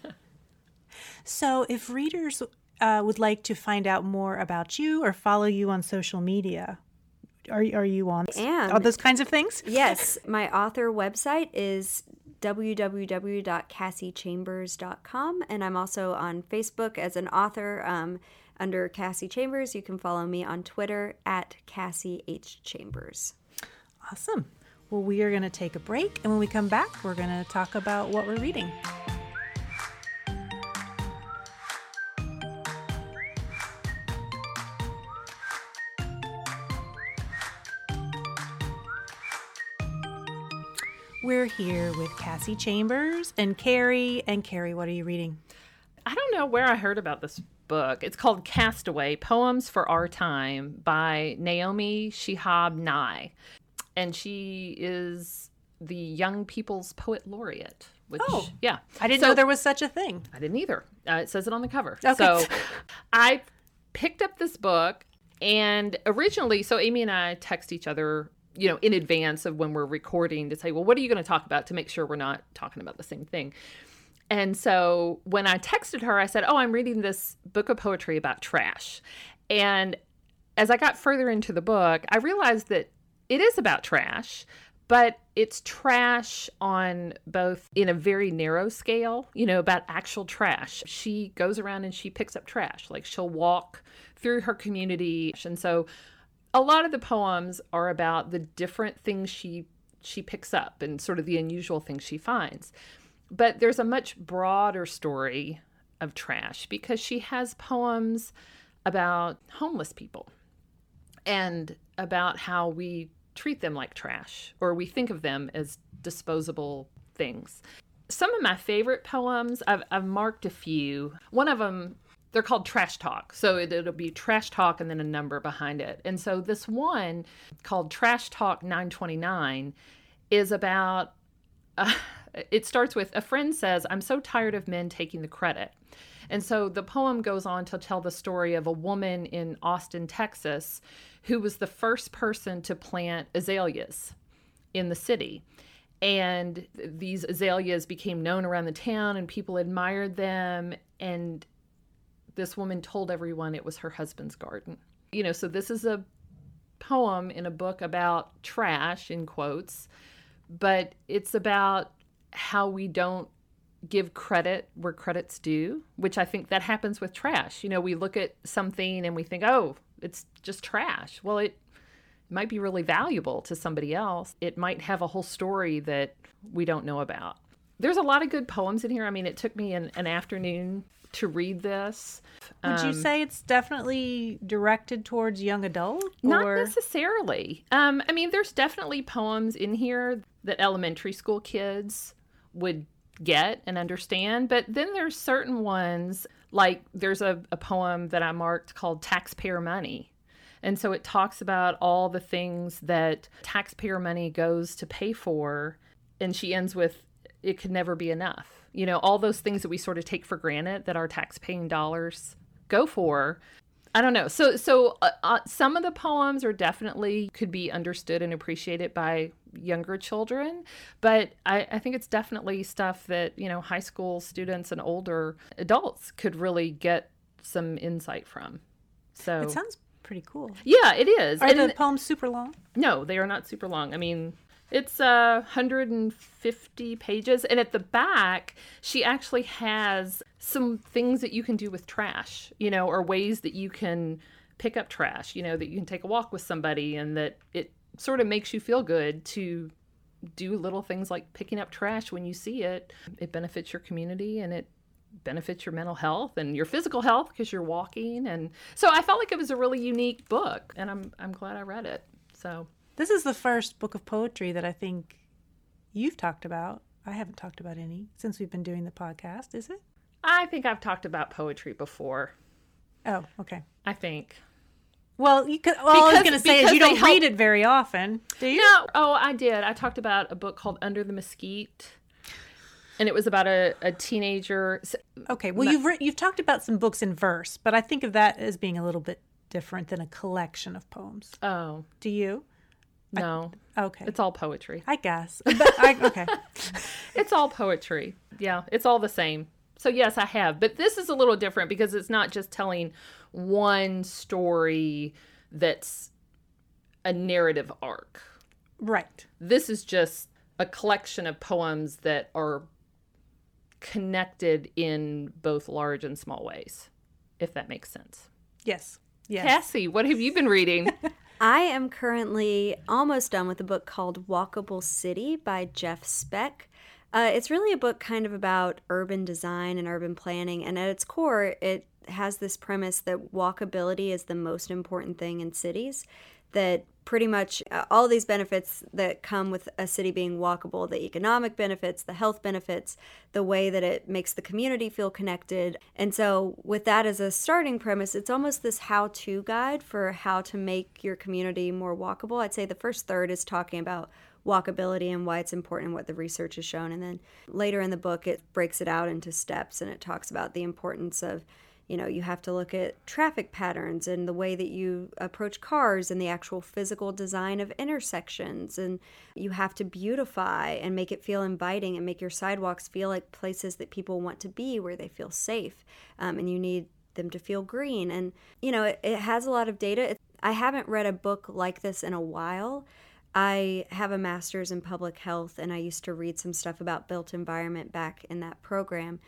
so if readers uh, would like to find out more about you or follow you on social media, are, are you on all those kinds of things? Yes. My author website is www.cassiechambers.com. And I'm also on Facebook as an author um, under Cassie Chambers. You can follow me on Twitter at Cassie H. Chambers. Awesome. Well, we are going to take a break. And when we come back, we're going to talk about what we're reading. We're here with Cassie Chambers and Carrie. And Carrie, what are you reading? I don't know where I heard about this book. It's called Castaway Poems for Our Time by Naomi Shihab Nye. And she is the Young People's Poet Laureate. Which, oh, yeah. I didn't so, know there was such a thing. I didn't either. Uh, it says it on the cover. Okay. So I picked up this book and originally, so Amy and I text each other you know, in advance of when we're recording to say, well, what are you going to talk about to make sure we're not talking about the same thing? And so when I texted her, I said, Oh, I'm reading this book of poetry about trash. And as I got further into the book, I realized that it is about trash, but it's trash on both in a very narrow scale, you know, about actual trash. She goes around and she picks up trash. Like she'll walk through her community. And so a lot of the poems are about the different things she she picks up and sort of the unusual things she finds. But there's a much broader story of trash because she has poems about homeless people and about how we treat them like trash or we think of them as disposable things. Some of my favorite poems, I've, I've marked a few. One of them, they're called Trash Talk. So it, it'll be Trash Talk and then a number behind it. And so this one called Trash Talk 929 is about, uh, it starts with a friend says, I'm so tired of men taking the credit. And so the poem goes on to tell the story of a woman in Austin, Texas, who was the first person to plant azaleas in the city. And these azaleas became known around the town, and people admired them. And this woman told everyone it was her husband's garden. You know, so this is a poem in a book about trash, in quotes, but it's about how we don't give credit where credit's due, which I think that happens with trash. You know, we look at something and we think, oh, it's just trash. Well, it might be really valuable to somebody else. It might have a whole story that we don't know about. There's a lot of good poems in here. I mean, it took me an, an afternoon to read this. Would um, you say it's definitely directed towards young adult? Not necessarily. Um, I mean, there's definitely poems in here that elementary school kids would get and understand. But then there's certain ones, like there's a, a poem that I marked called Taxpayer Money. And so it talks about all the things that taxpayer money goes to pay for. And she ends with, it could never be enough. You know, all those things that we sort of take for granted that our tax-paying dollars go for. I don't know. So, so uh, uh, some of the poems are definitely could be understood and appreciated by younger children, but I, I think it's definitely stuff that you know high school students and older adults could really get some insight from. So it sounds pretty cool. Yeah, it is. Are and the poems super long? No, they are not super long. I mean, it's uh, 150 pages. And at the back, she actually has some things that you can do with trash, you know, or ways that you can pick up trash, you know, that you can take a walk with somebody and that it sort of makes you feel good to do little things like picking up trash when you see it. It benefits your community and it benefits your mental health and your physical health because you're walking and so I felt like it was a really unique book and I'm I'm glad I read it. So this is the first book of poetry that I think you've talked about. I haven't talked about any since we've been doing the podcast, is it? I think I've talked about poetry before. Oh, okay. I think. Well, you could. Well, because, I was going to say is you don't help... read it very often, do you? No. Oh, I did. I talked about a book called Under the Mesquite, and it was about a, a teenager. Okay. Well, you've re- you've talked about some books in verse, but I think of that as being a little bit different than a collection of poems. Oh. Do you? No. I, okay. It's all poetry. I guess. But I, okay. it's all poetry. Yeah, it's all the same. So yes, I have. But this is a little different because it's not just telling one story that's a narrative arc. Right. This is just a collection of poems that are connected in both large and small ways, if that makes sense. Yes. Yes. Cassie, what have you been reading? I am currently almost done with a book called Walkable City by Jeff Speck. Uh, it's really a book kind of about urban design and urban planning, and at its core, it has this premise that walkability is the most important thing in cities that pretty much uh, all these benefits that come with a city being walkable the economic benefits, the health benefits, the way that it makes the community feel connected. And so, with that as a starting premise, it's almost this how to guide for how to make your community more walkable. I'd say the first third is talking about walkability and why it's important what the research has shown. And then later in the book, it breaks it out into steps and it talks about the importance of you know, you have to look at traffic patterns and the way that you approach cars and the actual physical design of intersections. And you have to beautify and make it feel inviting and make your sidewalks feel like places that people want to be where they feel safe. Um, and you need them to feel green. And, you know, it, it has a lot of data. It, I haven't read a book like this in a while. I have a master's in public health, and I used to read some stuff about built environment back in that program.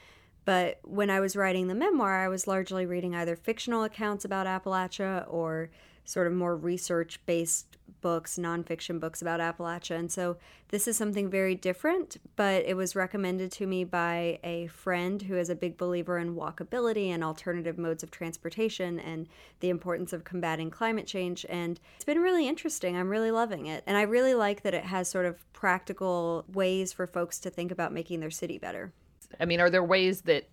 But when I was writing the memoir, I was largely reading either fictional accounts about Appalachia or sort of more research based books, nonfiction books about Appalachia. And so this is something very different, but it was recommended to me by a friend who is a big believer in walkability and alternative modes of transportation and the importance of combating climate change. And it's been really interesting. I'm really loving it. And I really like that it has sort of practical ways for folks to think about making their city better. I mean, are there ways that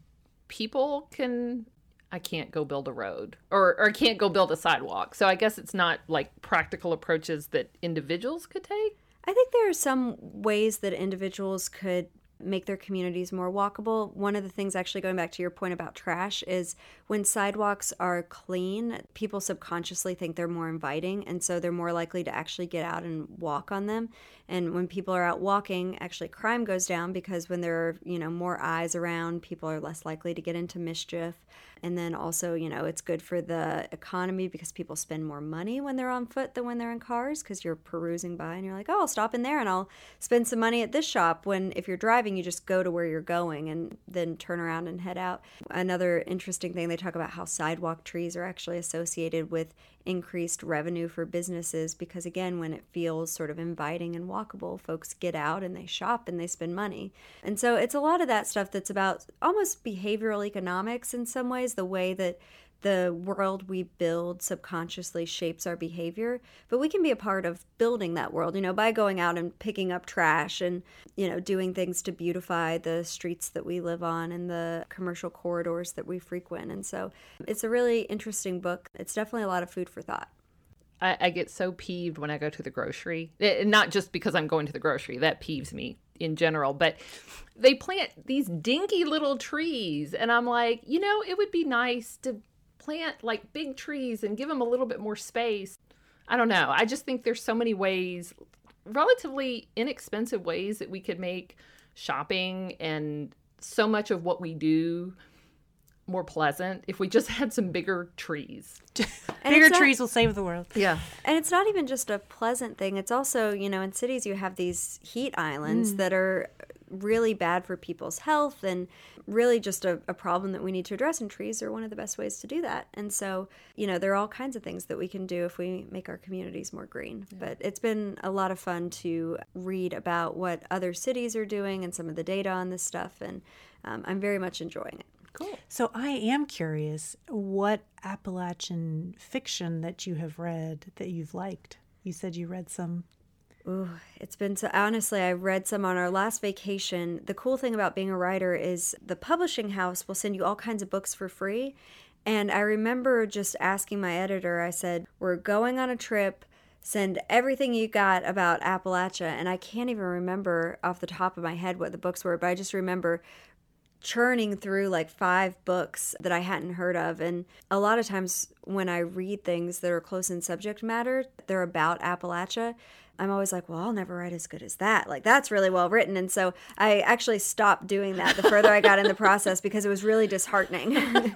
people can I can't go build a road or, or I can't go build a sidewalk. So I guess it's not like practical approaches that individuals could take. I think there are some ways that individuals could make their communities more walkable. One of the things, actually, going back to your point about trash, is when sidewalks are clean, people subconsciously think they're more inviting, and so they're more likely to actually get out and walk on them. And when people are out walking, actually, crime goes down because when there are, you know, more eyes around, people are less likely to get into mischief. And then also, you know, it's good for the economy because people spend more money when they're on foot than when they're in cars because you're perusing by and you're like, oh, I'll stop in there and I'll spend some money at this shop. When if you're driving, you just go to where you're going and then turn around and head out. Another interesting thing, they talk about how sidewalk trees are actually associated with increased revenue for businesses because again when it feels sort of inviting and walkable folks get out and they shop and they spend money. And so it's a lot of that stuff that's about almost behavioral economics in some ways the way that the world we build subconsciously shapes our behavior but we can be a part of building that world you know by going out and picking up trash and you know doing things to beautify the streets that we live on and the commercial corridors that we frequent and so it's a really interesting book it's definitely a lot of food for thought I, I get so peeved when I go to the grocery. It, eh, not just because I'm going to the grocery, that peeves me in general, but they plant these dinky little trees. And I'm like, you know, it would be nice to plant like big trees and give them a little bit more space. I don't know. I just think there's so many ways, relatively inexpensive ways that we could make shopping and so much of what we do more pleasant if we just had some bigger trees. bigger not, trees will save the world. Yeah. And it's not even just a pleasant thing. It's also, you know, in cities you have these heat islands mm. that are really bad for people's health and really just a, a, problem that we need to address and trees are one of the best ways to do that and so you know there are all kinds of things that we can do if we make our communities more green yeah. but it's been a lot of fun to read about what other cities are doing and some of the data on this stuff and um, i'm very much enjoying it Cool. So I am curious what Appalachian fiction that you have read that you've liked. You said you read some. Ooh, it's been so honestly, I read some on our last vacation. The cool thing about being a writer is the publishing house will send you all kinds of books for free. And I remember just asking my editor, I said, We're going on a trip send everything you got about Appalachia. And I can't even remember off the top of my head what the books were, but I just remember churning through like five books that I hadn't heard of. And a lot of times when I read things that are close in subject matter, they're about Appalachia. I'm always like, well, I'll never write as good as that. Like, that's really well written. And so I actually stopped doing that the further I got in the process because it was really disheartening.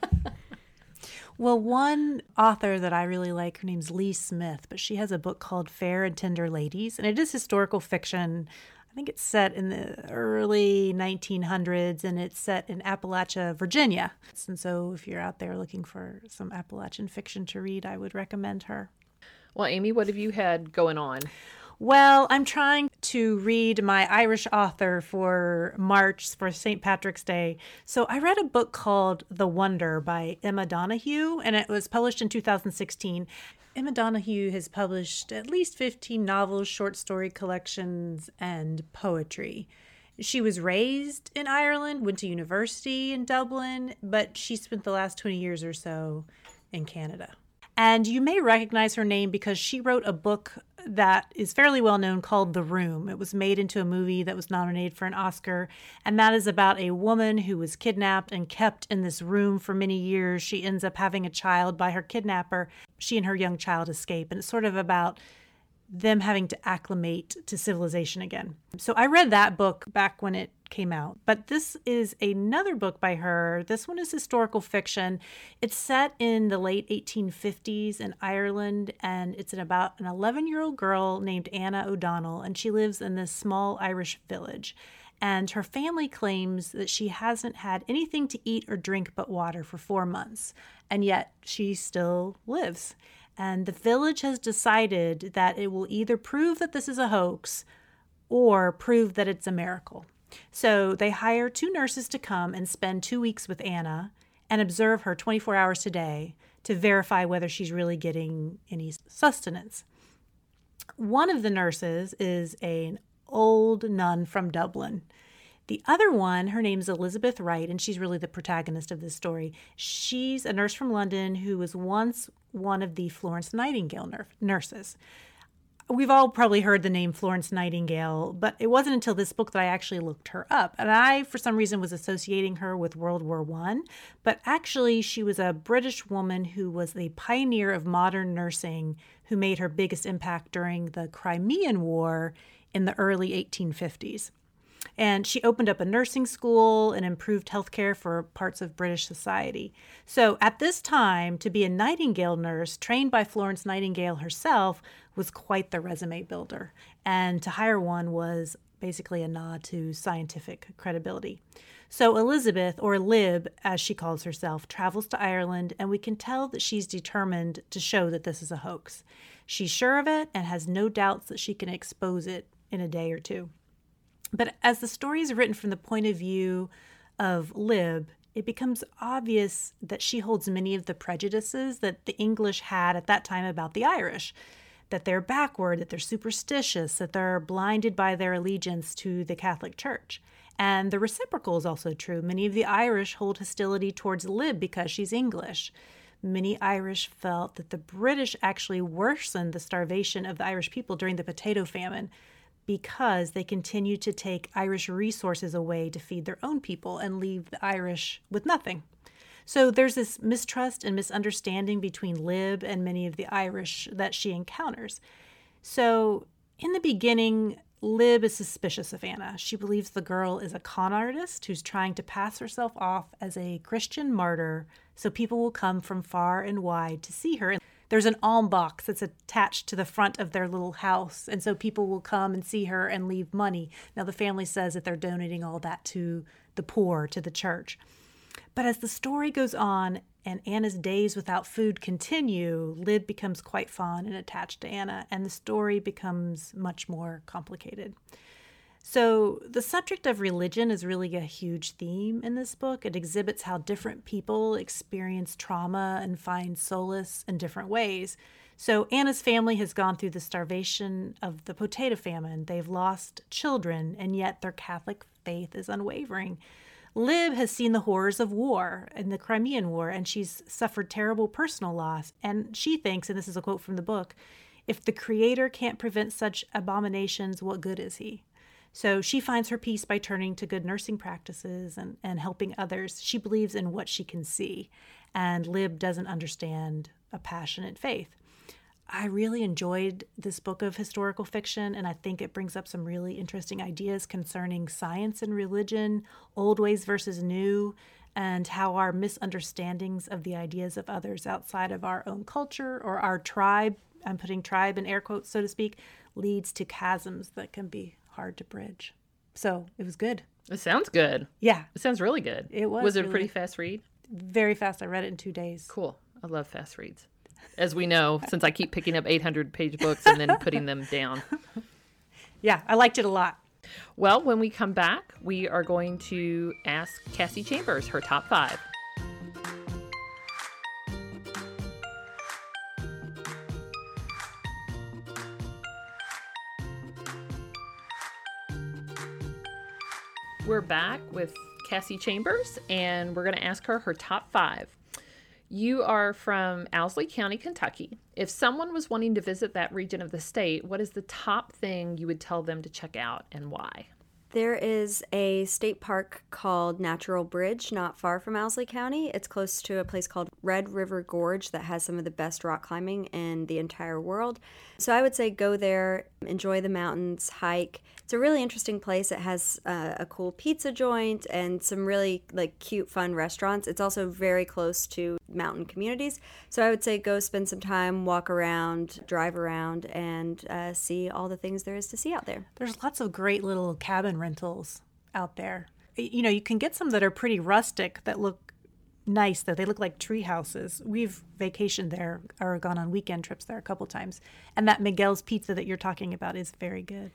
well, one author that I really like, her name's Lee Smith, but she has a book called Fair and Tender Ladies, and it is historical fiction I think it's set in the early 1900s and it's set in Appalachia, Virginia. And so if you're out there looking for some Appalachian fiction to read, I would recommend her. Well, Amy, what have you had going on? Well, I'm trying to read my Irish author for March for St. Patrick's Day. So I read a book called The Wonder by Emma Donoghue, and it was published in 2016. Emma Donoghue has published at least 15 novels, short story collections, and poetry. She was raised in Ireland, went to university in Dublin, but she spent the last 20 years or so in Canada. And you may recognize her name because she wrote a book that is fairly well known called The Room. It was made into a movie that was nominated for an Oscar, and that is about a woman who was kidnapped and kept in this room for many years. She ends up having a child by her kidnapper. She and her young child escape, and it's sort of about them having to acclimate to civilization again. So I read that book back when it came out. But this is another book by her. This one is historical fiction. It's set in the late 1850s in Ireland, and it's about an 11 year old girl named Anna O'Donnell, and she lives in this small Irish village. And her family claims that she hasn't had anything to eat or drink but water for four months, and yet she still lives. And the village has decided that it will either prove that this is a hoax or prove that it's a miracle. So they hire two nurses to come and spend two weeks with Anna and observe her 24 hours a day to verify whether she's really getting any sustenance. One of the nurses is an old nun from Dublin. The other one, her name's Elizabeth Wright, and she's really the protagonist of this story. She's a nurse from London who was once one of the Florence Nightingale nur- nurses. We've all probably heard the name Florence Nightingale, but it wasn't until this book that I actually looked her up. And I, for some reason, was associating her with World War One, but actually, she was a British woman who was the pioneer of modern nursing, who made her biggest impact during the Crimean War in the early 1850s. And she opened up a nursing school and improved healthcare for parts of British society. So at this time, to be a Nightingale nurse trained by Florence Nightingale herself was quite the resume builder. And to hire one was basically a nod to scientific credibility. So Elizabeth, or Lib as she calls herself, travels to Ireland, and we can tell that she's determined to show that this is a hoax. She's sure of it and has no doubts that she can expose it in a day or two. But as the story is written from the point of view of Lib, it becomes obvious that she holds many of the prejudices that the English had at that time about the Irish that they're backward, that they're superstitious, that they're blinded by their allegiance to the Catholic Church. And the reciprocal is also true. Many of the Irish hold hostility towards Lib because she's English. Many Irish felt that the British actually worsened the starvation of the Irish people during the potato famine because they continue to take Irish resources away to feed their own people and leave the Irish with nothing. So there's this mistrust and misunderstanding between Lib and many of the Irish that she encounters. So in the beginning, Lib is suspicious of Anna. She believes the girl is a con artist who's trying to pass herself off as a Christian martyr so people will come from far and wide to see her. There's an alm box that's attached to the front of their little house, and so people will come and see her and leave money. Now, the family says that they're donating all that to the poor, to the church. But as the story goes on and Anna's days without food continue, Lib becomes quite fond and attached to Anna, and the story becomes much more complicated. So, the subject of religion is really a huge theme in this book. It exhibits how different people experience trauma and find solace in different ways. So, Anna's family has gone through the starvation of the potato famine. They've lost children, and yet their Catholic faith is unwavering. Lib has seen the horrors of war and the Crimean War, and she's suffered terrible personal loss. And she thinks, and this is a quote from the book, if the Creator can't prevent such abominations, what good is He? So she finds her peace by turning to good nursing practices and, and helping others. She believes in what she can see, and Lib doesn't understand a passionate faith. I really enjoyed this book of historical fiction, and I think it brings up some really interesting ideas concerning science and religion, old ways versus new, and how our misunderstandings of the ideas of others outside of our own culture or our tribe, I'm putting tribe in air quotes, so to speak, leads to chasms that can be hard to bridge. So it was good. It sounds good. Yeah. It sounds really good. It was. Was it a pretty fast read? Very fast. I read it in two days. Cool. I love fast reads. As we know, since I keep picking up 800 page books and then putting them down. Yeah, I liked it a lot. Well, when we come back, we are going to ask Cassie Chambers her top five. We're back with Cassie Chambers, and we're going to ask her her top five. You are from Owsley County, Kentucky. If someone was wanting to visit that region of the state, what is the top thing you would tell them to check out and why? There is a state park called Natural Bridge, not far from Owsley County. It's close to a place called Red River Gorge that has some of the best rock climbing in the entire world. So I would say go there, enjoy the mountains, hike. It's a really interesting place. It has uh, a cool pizza joint and some really like cute, fun restaurants. It's also very close to mountain communities. So I would say go spend some time, walk around, drive around, and uh, see all the things there is to see out there. There's lots of great little cabin rentals out there. You know, you can get some that are pretty rustic that look nice though. They look like tree houses. We've vacationed there or gone on weekend trips there a couple times. And that Miguel's pizza that you're talking about is very good.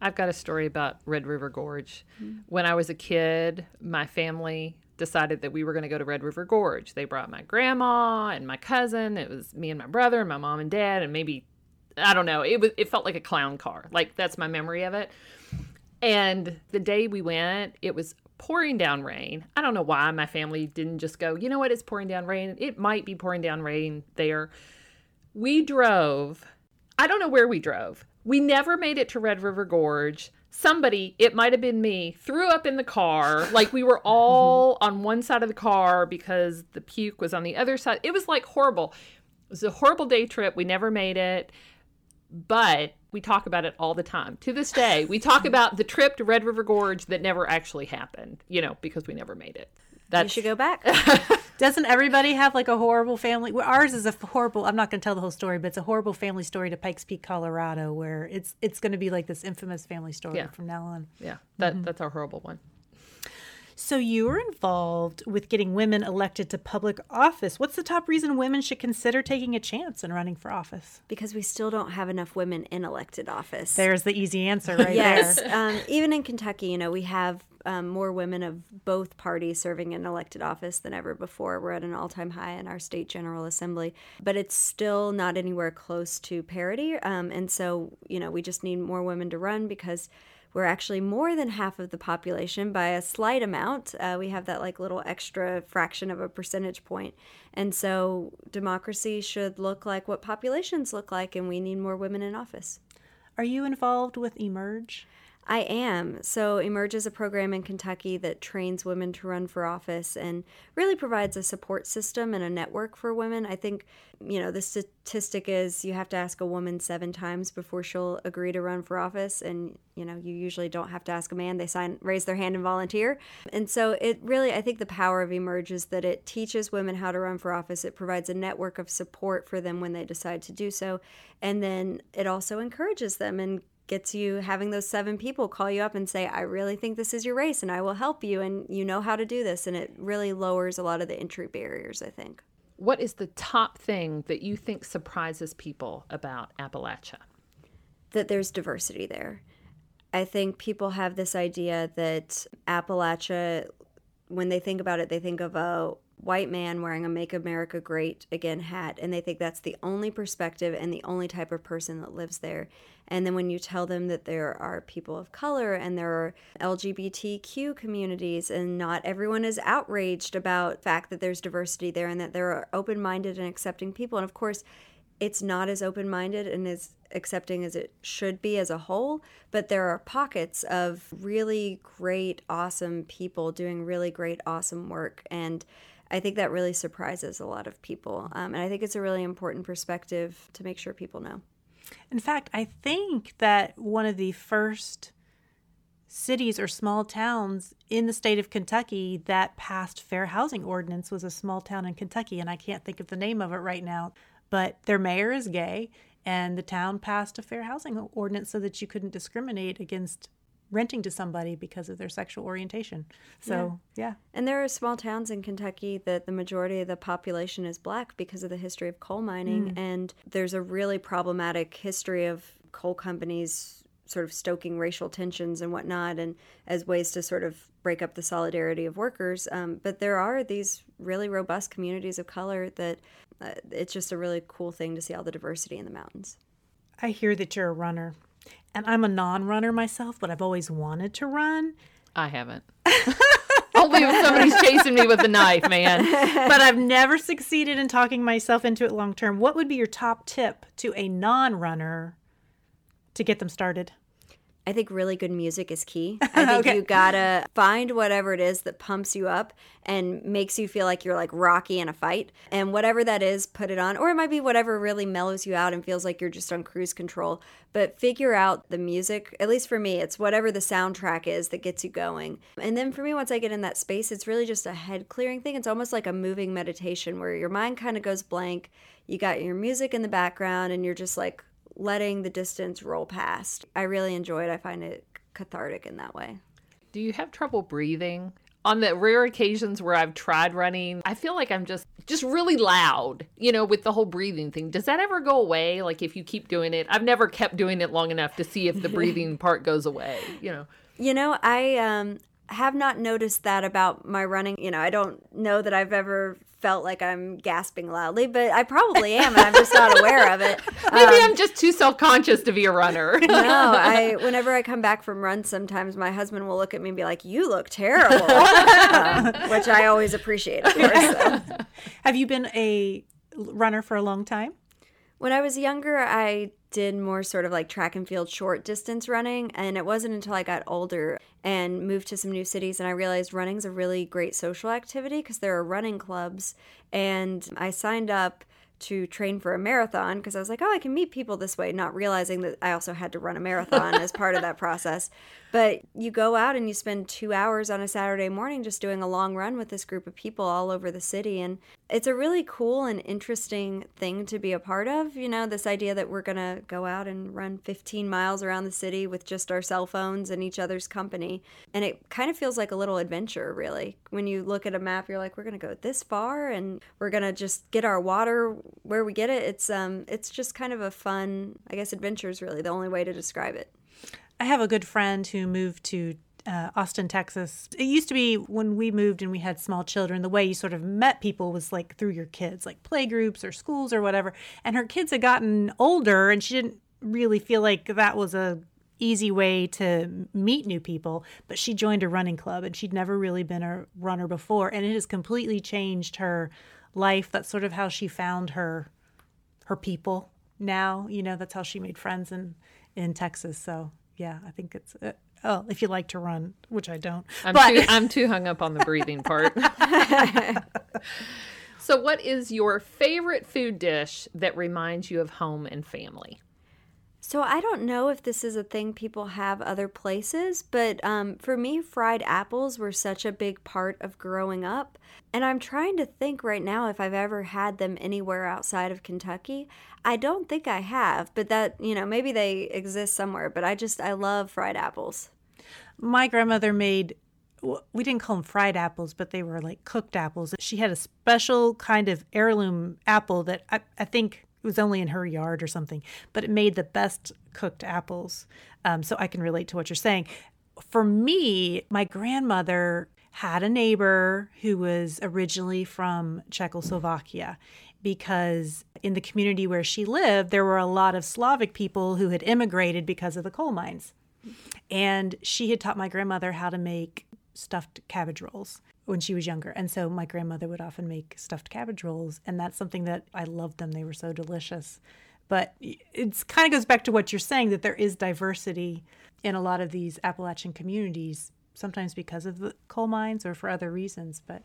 I've got a story about Red River Gorge. Mm-hmm. When I was a kid, my family decided that we were going to go to Red River Gorge. They brought my grandma and my cousin. It was me and my brother and my mom and dad and maybe I don't know. It was it felt like a clown car. Like that's my memory of it. And the day we went, it was pouring down rain. I don't know why my family didn't just go, you know what, it's pouring down rain. It might be pouring down rain there. We drove, I don't know where we drove. We never made it to Red River Gorge. Somebody, it might have been me, threw up in the car. Like we were all on one side of the car because the puke was on the other side. It was like horrible. It was a horrible day trip. We never made it. But we talk about it all the time. To this day, we talk about the trip to Red River Gorge that never actually happened, you know, because we never made it. That should go back. Doesn't everybody have like a horrible family? Well, ours is a horrible. I'm not going to tell the whole story, but it's a horrible family story to Pikes Peak, Colorado, where it's it's going to be like this infamous family story yeah. from now on. Yeah, that mm-hmm. that's our horrible one. So you were involved with getting women elected to public office. What's the top reason women should consider taking a chance and running for office? Because we still don't have enough women in elected office. There's the easy answer right yes. there. um, even in Kentucky, you know, we have um, more women of both parties serving in elected office than ever before. We're at an all time high in our state general assembly, but it's still not anywhere close to parity. Um, and so, you know, we just need more women to run because we're actually more than half of the population by a slight amount. Uh, we have that like little extra fraction of a percentage point. And so democracy should look like what populations look like, and we need more women in office. Are you involved with Emerge? I am. So, Emerge is a program in Kentucky that trains women to run for office and really provides a support system and a network for women. I think, you know, the statistic is you have to ask a woman seven times before she'll agree to run for office. And, you know, you usually don't have to ask a man, they sign, raise their hand and volunteer. And so, it really, I think the power of Emerge is that it teaches women how to run for office, it provides a network of support for them when they decide to do so. And then it also encourages them and gets you having those seven people call you up and say, I really think this is your race and I will help you and you know how to do this. And it really lowers a lot of the entry barriers, I think. What is the top thing that you think surprises people about Appalachia? That there's diversity there. I think people have this idea that Appalachia, when they think about it, they think of a white man wearing a Make America Great Again hat, and they think that's the only perspective and the only type of person that lives there. And then when you tell them that there are people of color and there are LGBTQ communities and not everyone is outraged about the fact that there's diversity there and that there are open-minded and accepting people. And of course, it's not as open-minded and as accepting as it should be as a whole, but there are pockets of really great, awesome people doing really great, awesome work. And I think that really surprises a lot of people. Um, and I think it's a really important perspective to make sure people know. In fact, I think that one of the first cities or small towns in the state of Kentucky that passed fair housing ordinance was a small town in Kentucky, and I can't think of the name of it right now. But their mayor is gay, and the town passed a fair housing ordinance so that you couldn't discriminate against renting to somebody because of their sexual orientation. So, yeah. yeah. And there are small towns in Kentucky that the majority of the population is black because of the history of coal mining. Mm. And there's a really problematic history of coal companies sort of stoking racial tensions and whatnot, and as ways to sort of break up the solidarity of workers. Um, but there are these really robust communities of color that uh, it's just a really cool thing to see all the diversity in the mountains. I hear that you're a runner. And I'm a non runner myself, but I've always wanted to run. I haven't. Only if somebody's chasing me with a knife, man. But I've never succeeded in talking myself into it long term. What would be your top tip to a non runner to get them started? I think really good music is key. I think Okay. you gotta find whatever it is that pumps you up and makes you feel like you're like Rocky in a fight. And whatever that is, put it on. Or it might be whatever really mellows you out and feels like you're just on cruise control. But figure out the music. At least for me, it's whatever the soundtrack is that gets you going. And then for me, once I get in that space, it's really just a head clearing thing. It's almost like a moving meditation where your mind kind of goes blank. You got your music in the background and you're just like letting the distance roll past. I really enjoy it. I find it cathartic in that way. Do you have trouble breathing? On the rare occasions where I've tried running, I feel like I'm just just really loud, you know, with the whole breathing thing. Does that ever go away? Like if you keep doing it? I've never kept doing it long enough to see if the breathing part goes away, you know. You know, I um, have not noticed that about my running. You know, I don't know that I've ever felt like I'm gasping loudly, but I probably am, and I'm just not aware of it. Maybe I'm just too self-conscious to be a runner. No, I whenever I come back from runs, sometimes my husband will look at me and be like, "You look terrible," um, which I always appreciate. Of course. so. Have you been a runner for a long time? When I was younger, I did more sort of like track and field short distance running. And it wasn't until I got older and moved to some new cities and I realized running's a really great social activity because there are running clubs. And I signed up to train for a marathon because I was like, oh, I can meet people this way, not realizing that I also had to run a marathon as part of that process. But you go out and you spend two hours on a Saturday morning just doing a long run with this group of people all over the city. And it's a really cool and interesting thing to be a part of. You know, this idea that we're going to go out and run 15 miles around the city with just our cell phones and each other's company. And it kind of feels like a little adventure, really. When you look at a map, you're like, we're going to go this far and we're going to just get our water where we get it. It's um it's just kind of a fun, I guess adventure is really the only way to describe it. I have a good friend who moved to uh, Austin, Texas. It used to be when we moved and we had small children, the way you sort of met people was like through your kids, like play groups or schools or whatever. And her kids had gotten older and she didn't really feel like that was a easy way to meet new people but she joined a running club and she'd never really been a runner before and it has completely changed her life that's sort of how she found her her people now you know that's how she made friends in in texas so yeah i think it's uh, oh if you like to run which i don't I'm but too I'm too hung up on the breathing part. so what is your favorite food dish that reminds you of home and family? So I don't know if this is a thing people have other places, but um, for me, fried apples were such a big part of growing up. And I'm trying to think right now if I've ever had them anywhere outside of Kentucky. I don't think I have, but that, you know, maybe they exist somewhere, but I just, I love fried apples. my grandmother made we didn't call them fried apples but they were like cooked apples she had a special kind of heirloom apple that i, I think it was only in her yard or something but it made the best cooked apples. Um, so i can relate to what you're saying. For me my grandmother had a neighbor who was originally from czechoslovakia because in the community where she lived there were a lot of slavic people who had immigrated because of the coal mines. And she had taught my grandmother how to make stuffed cabbage rolls when she was younger. And so my grandmother would often make stuffed cabbage rolls. And that's something that I loved them. They were so delicious. But it kind of goes back to what you're saying that there is diversity in a lot of these Appalachian communities, sometimes because of the coal mines or for other reasons. But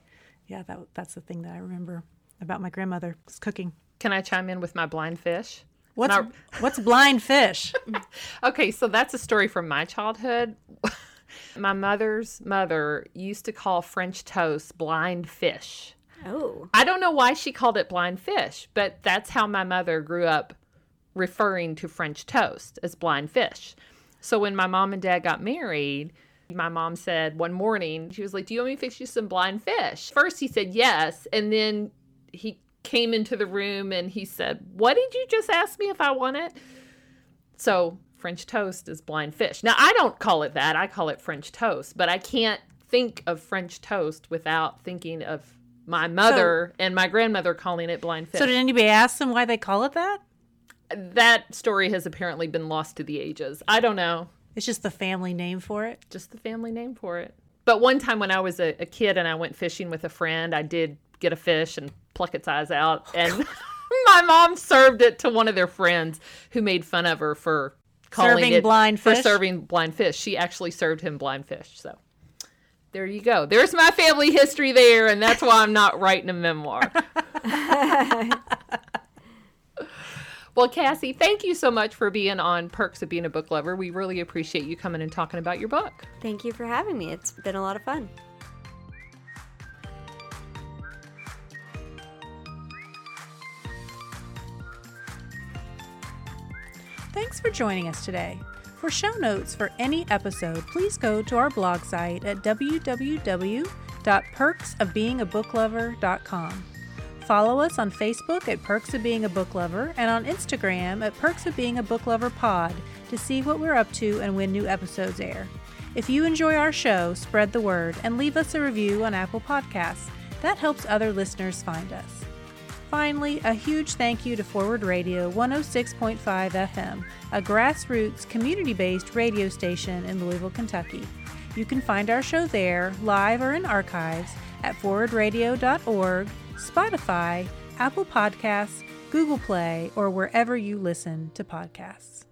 yeah, that, that's the thing that I remember about my grandmother was cooking. Can I chime in with my blind fish? What's, Now- what's blind fish? Okay, so that's a story from my childhood. my mother's mother used to call French toast blind fish. Oh. I don't know why she called it blind fish, but that's how my mother grew up referring to French toast as blind fish. So when my mom and dad got married, my mom said one morning, she was like, Do you want me to fix you some blind fish? First, he said yes. And then he came into the room and he said, What did you just ask me if I want it? So French toast is blind fish. Now, I don't call it that. I call it French toast, but I can't think of French toast without thinking of my mother and my grandmother calling it blind fish. so did anybody ask them why they call it that? that story has apparently been lost to the ages. I don't know. It's just the family name for it. Just the family name for it. But one time when I was a, a kid and I went fishing with a friend, I did get a fish and pluck its eyes out. Oh, and my mom served it to one of their friends who made fun of her for Serving it blind for serving blind fish. She actually served him blind fish. So there you go. There's my family history there, and that's why I'm not writing a memoir. well, Cassie, thank you so much for being on Perks of Being a Book Lover. We really appreciate you coming and talking about your book. Thank you for having me. It's been a lot of fun. Thanks for joining us today. For show notes for any episode, please go to our blog site at www.perksofbeingabooklover.com. Follow us on Facebook at Perks of Being a Book Lover and on Instagram at Perks of Being a Book Lover Pod to see what we're up to and when new episodes air. If you enjoy our show, spread the word and leave us a review on Apple Podcasts. That helps other listeners find us. Finally, a huge thank you to Forward Radio 106.5 FM, a grassroots, community based radio station in Louisville, Kentucky. You can find our show there, live or in archives, at forwardradio.org, Spotify, Apple Podcasts, Google Play, or wherever you listen to podcasts.